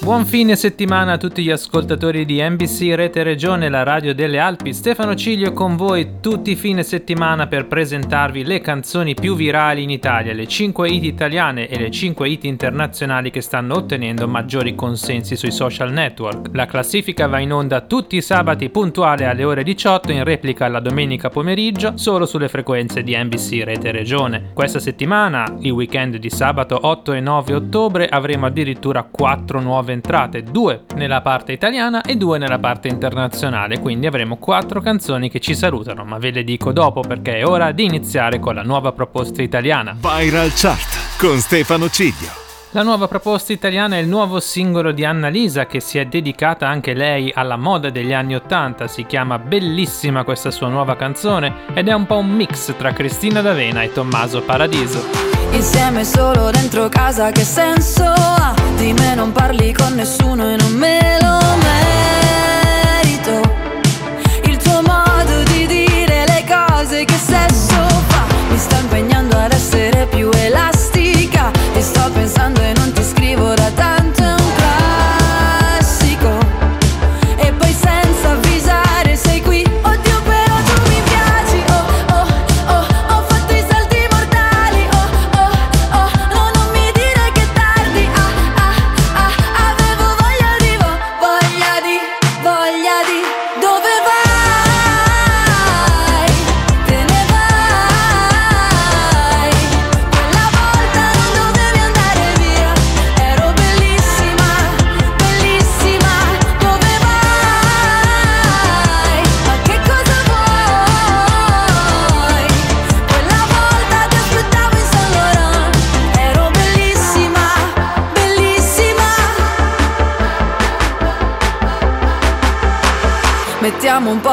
Buon fine settimana a tutti gli ascoltatori di NBC Rete Regione, la radio delle Alpi. Stefano Ciglio con voi tutti i fine settimana per presentarvi le canzoni più virali in Italia, le 5 hit italiane e le 5 hit internazionali che stanno ottenendo maggiori consensi sui social network. La classifica va in onda tutti i sabati puntuale alle ore 18 in replica la domenica pomeriggio solo sulle frequenze di NBC Rete Regione. Questa settimana, il weekend di sabato 8 e 9 ottobre, avremo addirittura 4 nuove nuove entrate, due nella parte italiana e due nella parte internazionale, quindi avremo quattro canzoni che ci salutano, ma ve le dico dopo perché è ora di iniziare con la nuova proposta italiana. Viral Chart con Stefano Ciglio. La nuova proposta italiana è il nuovo singolo di Annalisa che si è dedicata anche lei alla moda degli anni Ottanta, si chiama Bellissima questa sua nuova canzone ed è un po' un mix tra Cristina D'Avena e Tommaso Paradiso. Insieme solo dentro casa che senso ha? Di me non parli con nessuno e non me lo merito. Il tuo modo di dire le cose che sesso fa? Mi sta impegnando ad essere più elastica. Ti sto pensando e non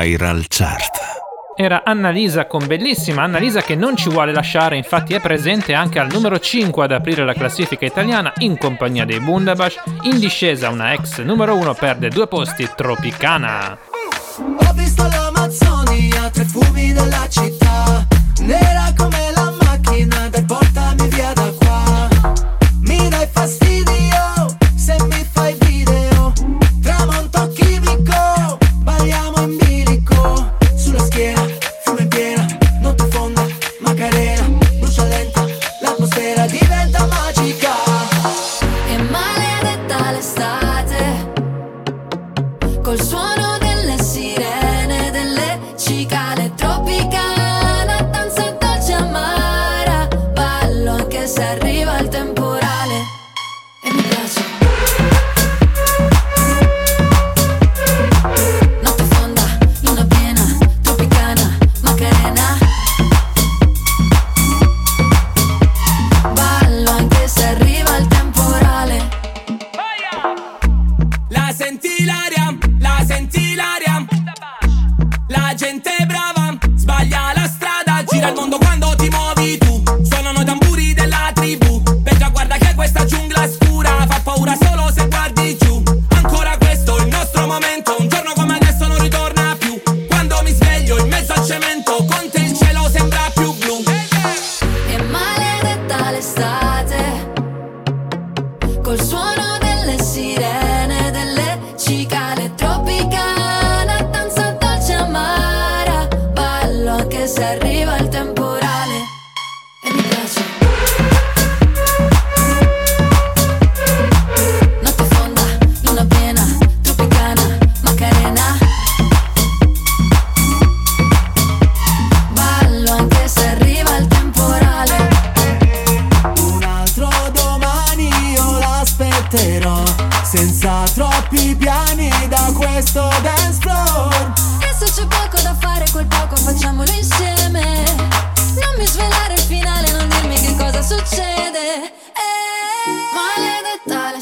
Viral Chart. Era Annalisa con Bellissima, Annalisa che non ci vuole lasciare, infatti è presente anche al numero 5 ad aprire la classifica italiana in compagnia dei Bundabash. In discesa una ex numero 1 perde due posti, Tropicana. Ho visto l'Amazzonia, tre fumi della città, nera come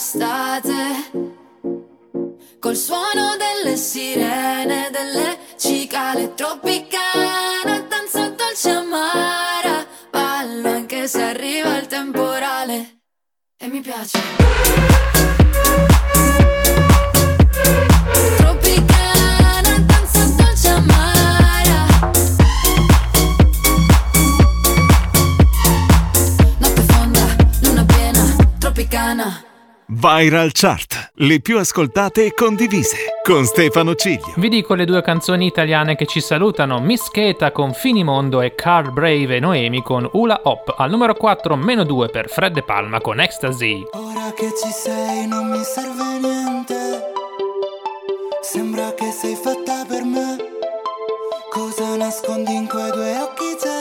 l'estate col suono delle sirene, delle cicale tropicana, danza dolce amara, ballo anche se arriva il temporale e mi piace. Viral Chart, le più ascoltate e condivise, con Stefano Ciglio. Vi dico le due canzoni italiane che ci salutano, Mischeta con Finimondo e Car Brave e Noemi con Ula Hop. Al numero 4, meno 2 per Fred De Palma con Ecstasy. Ora che ci sei non mi serve niente, sembra che sei fatta per me. Cosa nascondi in quei due occhi? C'è?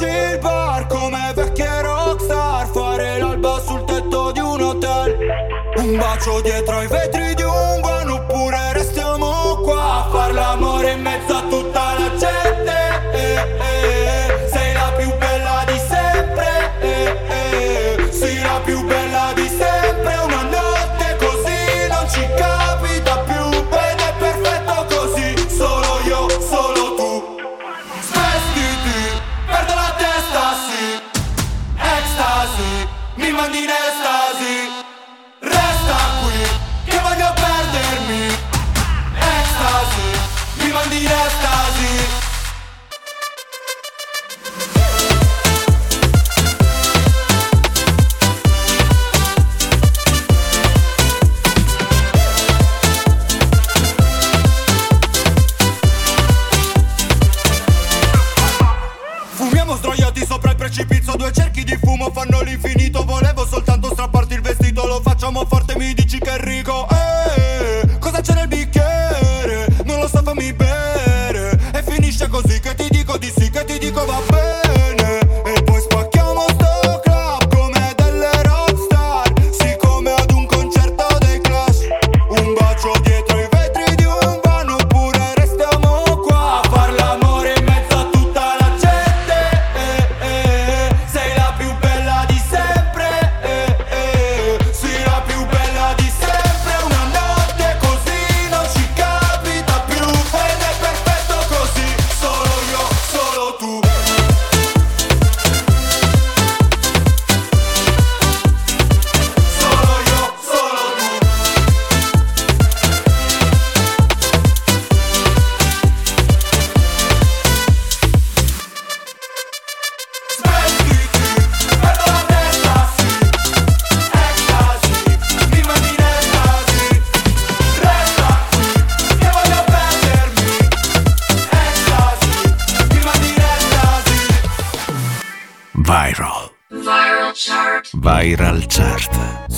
Lasci il bar come vecchie rockstar Fare l'alba sul tetto di un hotel. Un bacio dietro ai vetri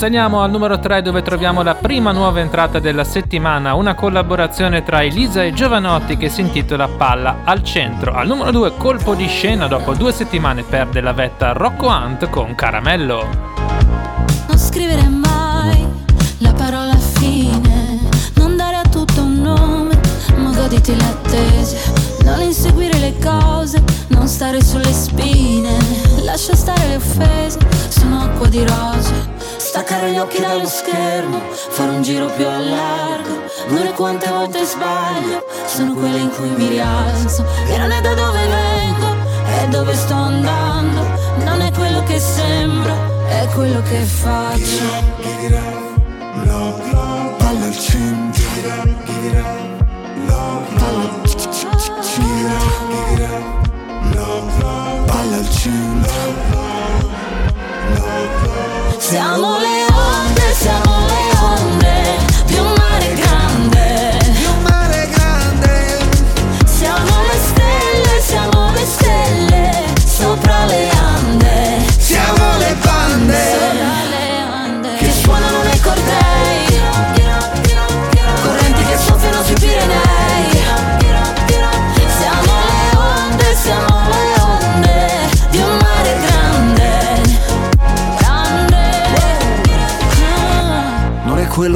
Saliamo al numero 3 dove troviamo la prima nuova entrata della settimana, una collaborazione tra Elisa e Giovanotti che si intitola Palla al centro. Al numero 2 colpo di scena dopo due settimane perde la vetta Rocco Hunt con Caramello. Non scrivere mai la parola fine, non dare a tutto un nome, ma goditi le attese non inseguire le cose, non stare sulle spine. Lascia stare le offese, sono acqua di rose. Staccare gli occhi dallo schermo, fare un giro più a largo. Non è quante volte sbaglio, sono quelle in cui mi rialzo. E non è da dove vengo, è dove sto andando. Non è quello che sembro, è quello che faccio. Palla al centro. Palla al centro Siamo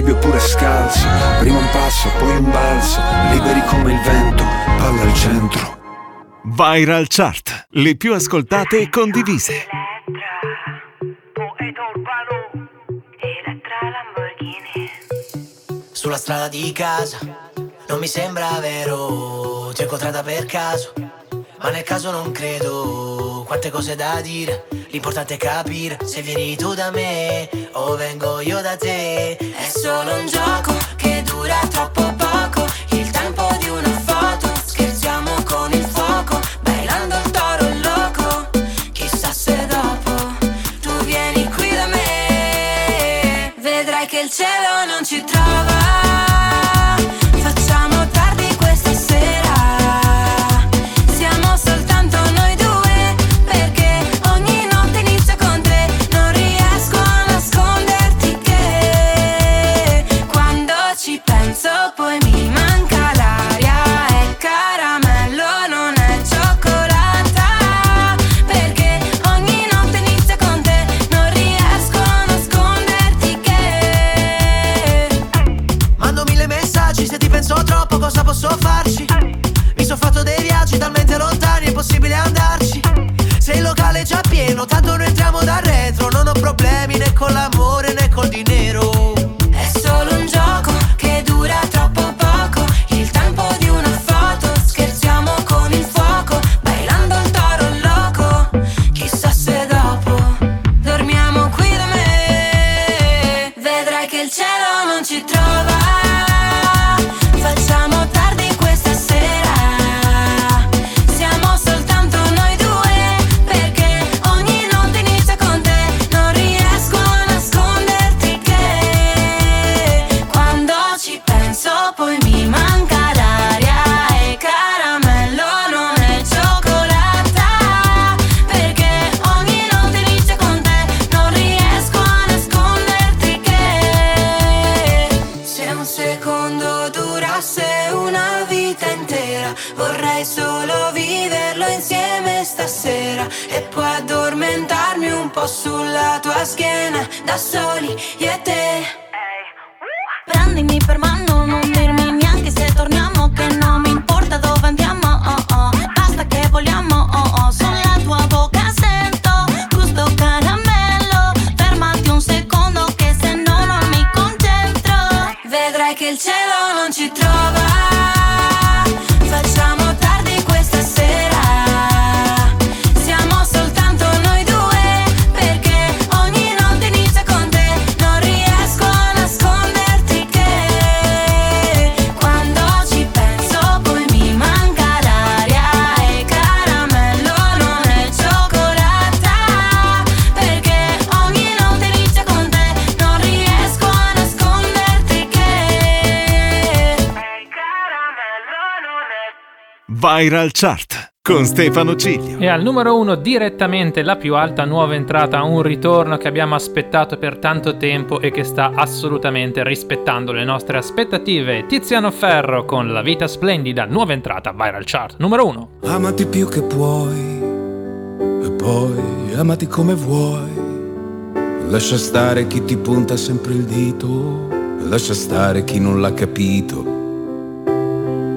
anfibi oppure scalzo. Prima un passo, poi un balzo, liberi come il vento, palla al centro. Viral Chart. Le più ascoltate e condivise. Sulla strada di casa non mi sembra vero, ti ho incontrata per caso, ma nel caso non credo. Quante cose da dire, l'importante è capire se vieni tu da me o vengo io da te. È solo un gioco che dura troppo poco, il tempo di una foto, scherziamo con il fuoco, bailando il toro loco. Chissà se dopo tu vieni qui da me, Vedrai che il cielo non ci trova. cosa posso farci? Mi sono fatto dei viaggi talmente lontani, è impossibile andarci. Se il locale è già pieno, tanto noi entriamo da retro. Non ho problemi né con l'amore né che il cielo non ci trova. Viral Chart con Stefano Ciglio. E al numero uno direttamente la più alta nuova entrata, un ritorno che abbiamo aspettato per tanto tempo e che sta assolutamente rispettando le nostre aspettative. Tiziano Ferro con La vita splendida, nuova entrata, viral chart, numero uno. Amati più che puoi e poi amati come vuoi. Lascia stare chi ti punta sempre il dito, lascia stare chi non l'ha capito.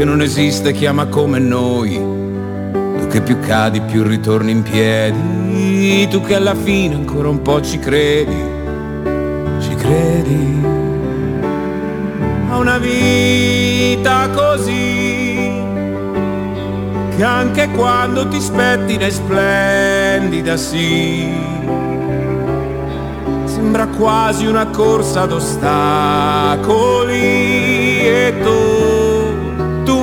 che non esiste chi ama come noi. Tu che più cadi più ritorni in piedi, tu che alla fine ancora un po' ci credi, ci credi. A una vita così che anche quando ti spettina è splendida, sì. Sembra quasi una corsa ad ostacoli e tu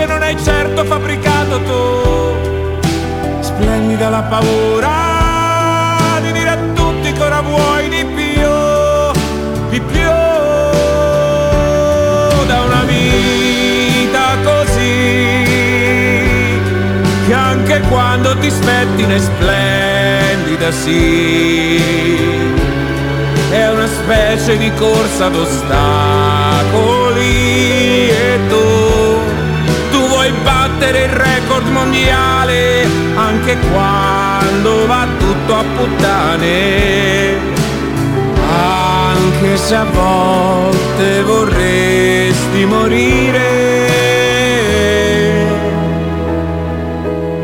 che non hai certo fabbricato tu. Splendida la paura di dire a tutti che ora vuoi di più, di più da una vita così che anche quando ti spettina è splendida sì è una specie di corsa ad ostacoli e tu battere il record mondiale anche quando va tutto a puttane. Anche se a volte vorresti morire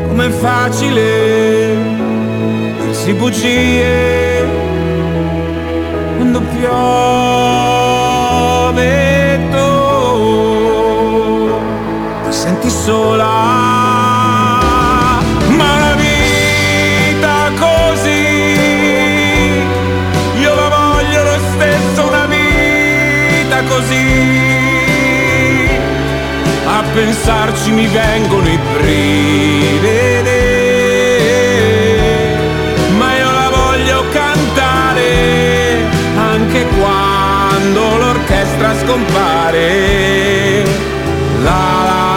com'è facile dirsi bugie quando piove sola ma una vita così io la voglio lo stesso una vita così. A pensarci mi vengono i brividi. Ma io la voglio cantare anche quando l'orchestra scompare. La la la la,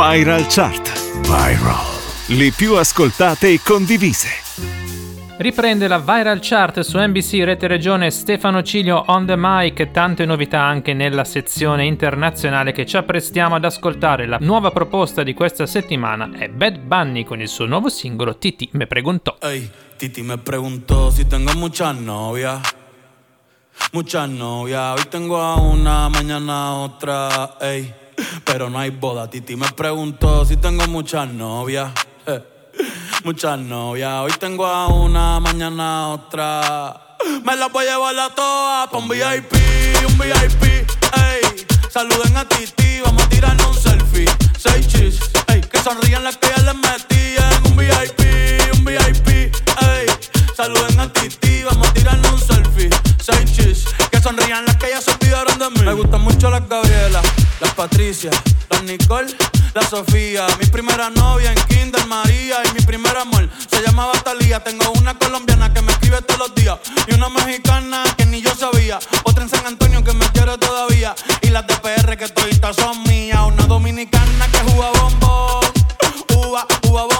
Viral. Le più ascoltate e condivise. Riprende la viral chart su NBC Rete Regione Stefano Ciglio on the mic, tante novità anche nella sezione internazionale che ci apprestiamo ad ascoltare. La nuova proposta di questa settimana è Bad Bunny con il suo nuovo singolo Titi me preguntò. Ey, Titi me preguntó si tengo muchas novias. Muchas novias. Hoy tengo a una, mañana a otra. Ey, pero no hay boda. Titi me preguntó si tengo muchas novias. Eh, Muchas novias. Hoy tengo a una, mañana a otra. Me las voy a llevar a todas pa' un VIP, un VIP. Ey, saluden a Titi, vamos a tirarnos un selfie. Seis chis, ey, que sonrían las que ya les metí en un VIP, un VIP. Ey, saluden a Titi, vamos a tirarnos un selfie. Seis chis, que sonrían las que ya se olvidaron de mí. Me gustan mucho las Gabriela, las Patricia, las Nicole, la Sofía. Mi primera novia en Kinder María y mi primer amor se llamaba Talía. Tengo una colombiana que me escribe todos los días y una mexicana que ni yo sabía. Otra en San Antonio que me quiere todavía y las de PR que toditas son mías. Una dominicana que juega bombón, uva, uva bombón.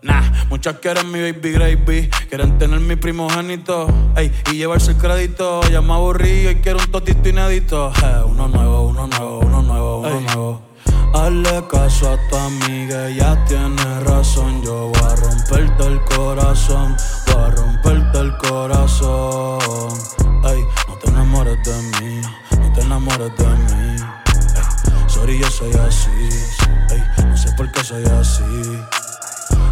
Nah, muchas quieren mi baby gravy, quieren tener mi primogénito, ey, y llevarse el crédito. Ya me aburrí y quiero un totito inédito. Hey, uno nuevo, uno nuevo, uno nuevo, uno nuevo. Hazle caso a tu amiga, ya tiene razón. Yo voy a romperte el corazón, voy a romperte el corazón. Ey, no te enamores de mí, no te enamores de mí. Ey, sorry, yo soy así, ey, no sé por qué soy así.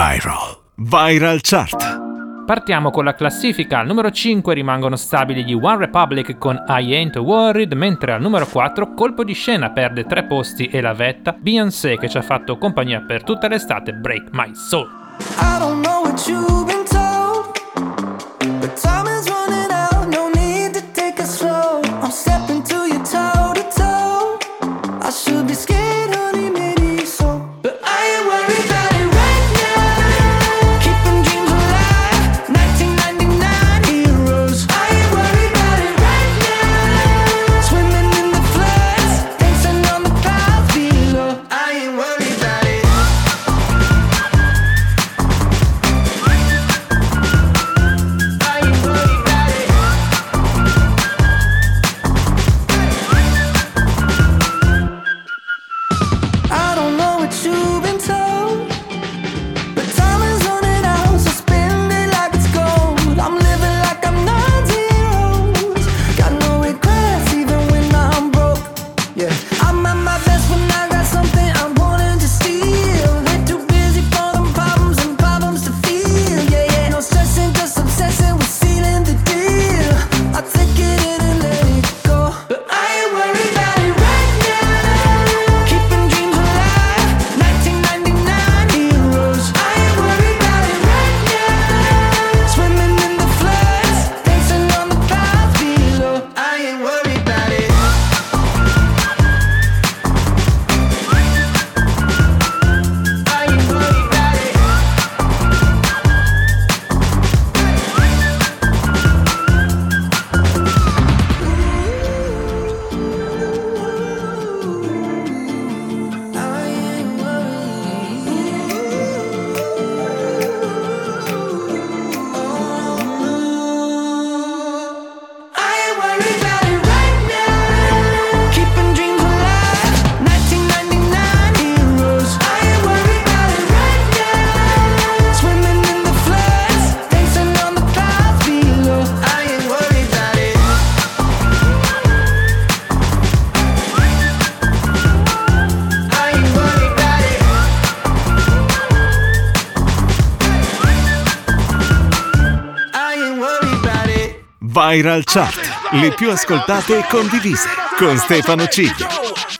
Viral. Viral Chart. Partiamo con la classifica, al numero 5 rimangono stabili gli One Republic con I Ain't Worried, mentre al numero 4 colpo di scena perde tre posti e la vetta Beyoncé che ci ha fatto compagnia per tutta l'estate Break My Soul. I don't know what you've been Viral Chart, le più ascoltate e condivise con Stefano Ciglio.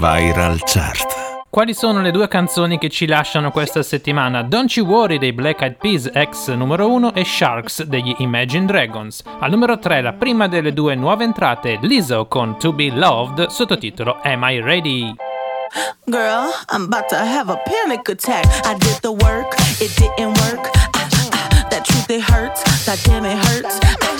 Viral Chart. Quali sono le due canzoni che ci lasciano questa settimana? Don't You Worry dei Black Eyed Peas ex numero 1 e Sharks degli Imagine Dragons. Al numero 3 la prima delle due nuove entrate, Lizzo con To Be Loved, sottotitolo Am I Ready? Girl, I'm about to have a panic attack. I did the work, it didn't work. Ah, ah, that truth, it hurts. That damn, it hurts.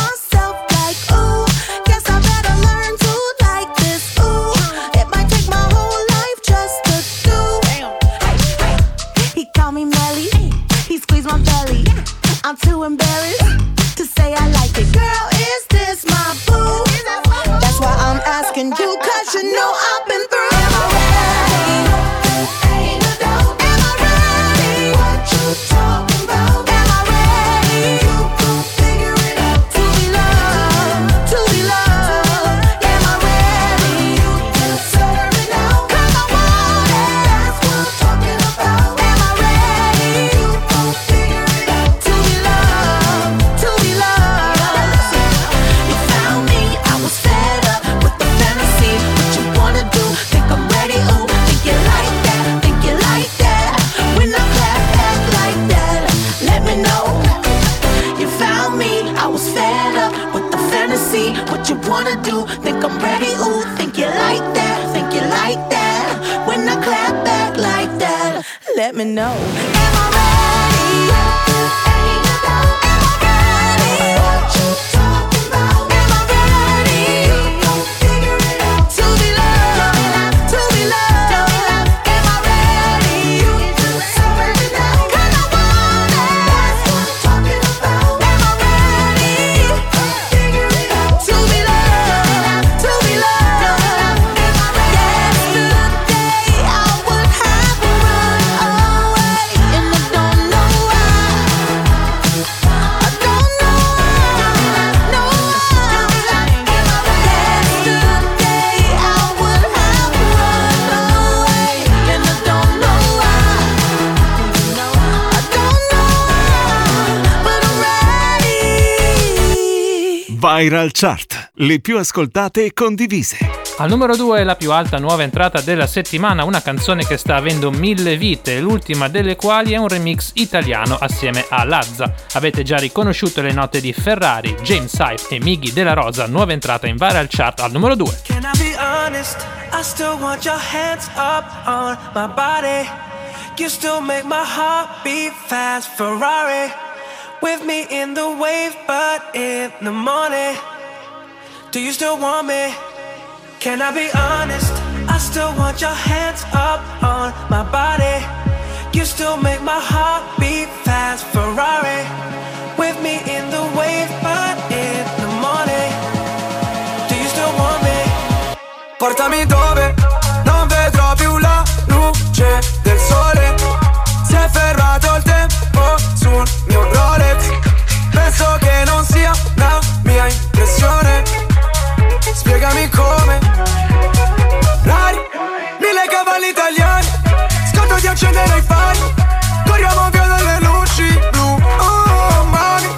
Viral Chart, le più ascoltate e condivise. Al numero 2 è la più alta nuova entrata della settimana, una canzone che sta avendo mille vite, l'ultima delle quali è un remix italiano assieme a Lazza. Avete già riconosciuto le note di Ferrari, James Hype e Miggy della Rosa, nuova entrata in Viral Chart al numero 2. Can I be honest? I still want your hands up on my body. You still make my heart beat fast. Ferrari with me in the wave, but in the morning. Do you still want me? Can I be honest? I still want your hands up on my body. You still make my heart beat fast. Ferrari with me in the wave, but in the morning. Do you still want me? Portami dove non vedrò più la luce del sole. Si è fermato il tempo sul. Penso che non sia una mia impressione. Spiegami come. Rari, mille cavalli italiani. Scotto di accendere i fari. Corriamo via dalle luci blu. Oh, mami.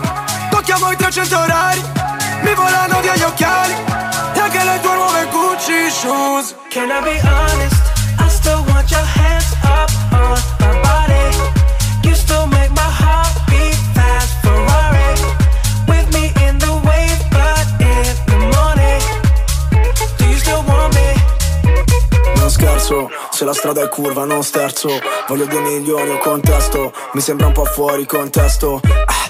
Tocchiamo i 300 orari. Mi volano via gli occhiali. E anche le tue nuove Gucci shoes. Can I be honest? I still want your hands se la strada è curva non sterzo. Voglio due milioni o contesto. Mi sembra un po' fuori contesto. Ah,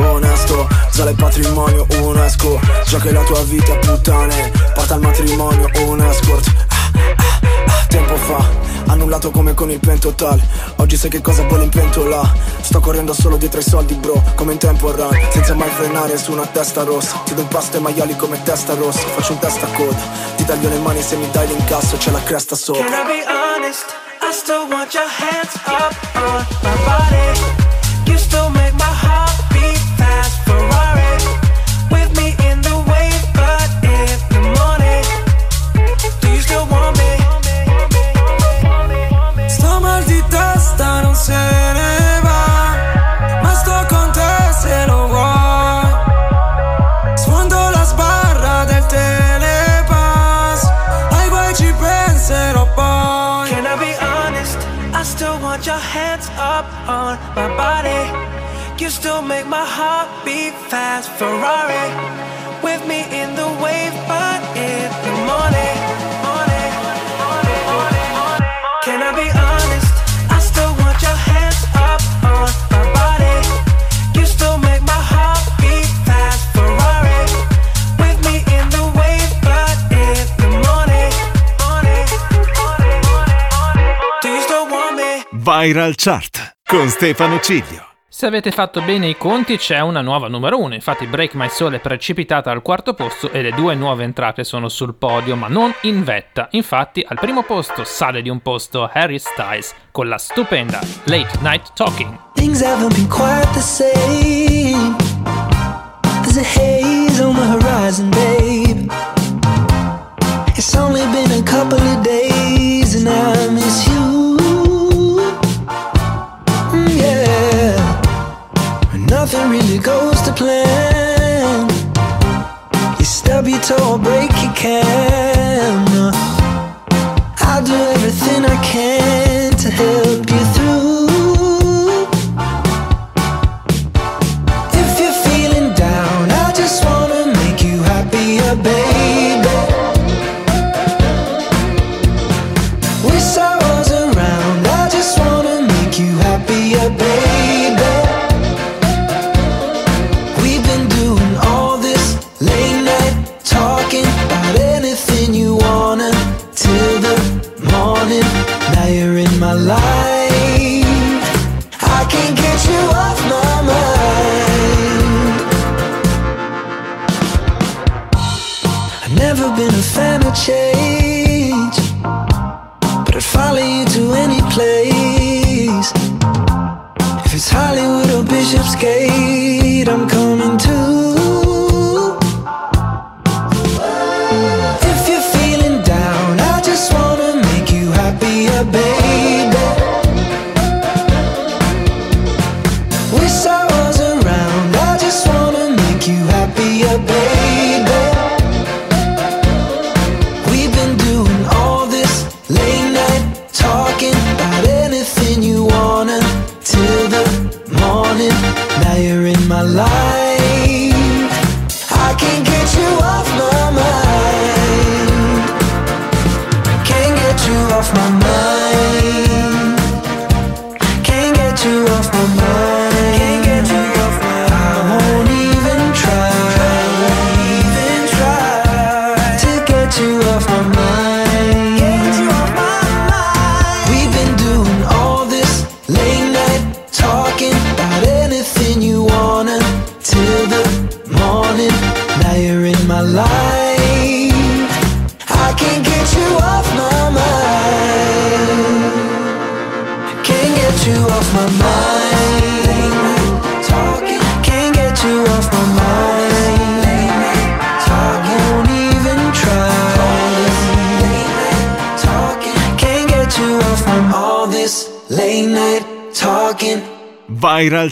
ah, Onesto, sale patrimonio, un esco Già che la tua vita puttane. Porta al matrimonio, un escort Ah, ah, ah, Tempo fa, annullato come con il pentotale Oggi sai che cosa vuole in pentola Sto correndo solo dietro i soldi bro Come in tempo run, senza mai frenare su una testa rossa. Ti do impasto ai maiali come testa rossa. Faccio un testa coda. Ti taglio le mani se mi dai l'incasso C'è la cresta sopra. Can I be honest? I still want your hands up on my body. Viral Chart con Stefano Ciglio. Se avete fatto bene i conti c'è una nuova numero 1, infatti Break My Soul è precipitata al quarto posto e le due nuove entrate sono sul podio ma non in vetta, infatti al primo posto sale di un posto Harry Styles con la stupenda Late Night Talking. Things haven't been quite the same. There's a haze on the horizon, babe. It's only been a couple of days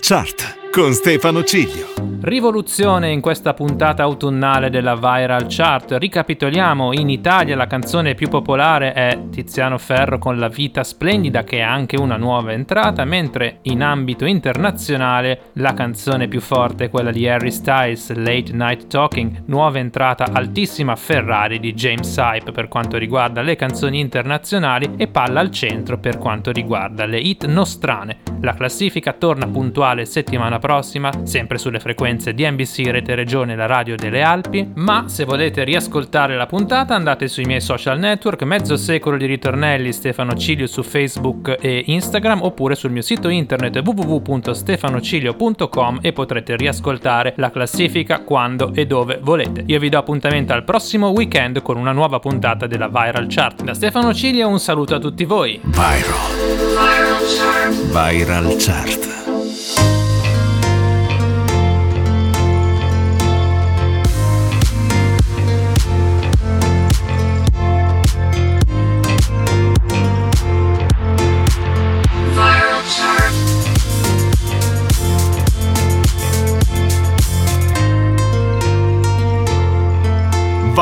Chart con Stefano Ciglio. Rivoluzione in questa puntata autunnale della Viral Chart. Ricapitoliamo, in Italia la canzone più popolare è Tiziano Ferro con La vita splendida che è anche una nuova entrata, mentre in ambito internazionale la canzone più forte è quella di Harry Styles, Late Night Talking, nuova entrata altissima Ferrari di James Hype per quanto riguarda le canzoni internazionali e palla al centro per quanto riguarda le hit nostrane. La classifica torna puntuale settimana prossima, sempre sulle frequenze di NBC Rete Regione la radio delle Alpi, ma se volete riascoltare la puntata andate sui miei social network, mezzo secolo di ritornelli Stefano Cilio su Facebook e Instagram oppure sul mio sito internet www.stefanocilio.com e potrete riascoltare la classifica quando e dove volete. Io vi do appuntamento al prossimo weekend con una nuova puntata della Viral Chart. Da Stefano Cilio un saluto a tutti voi. Viral Chart. Viral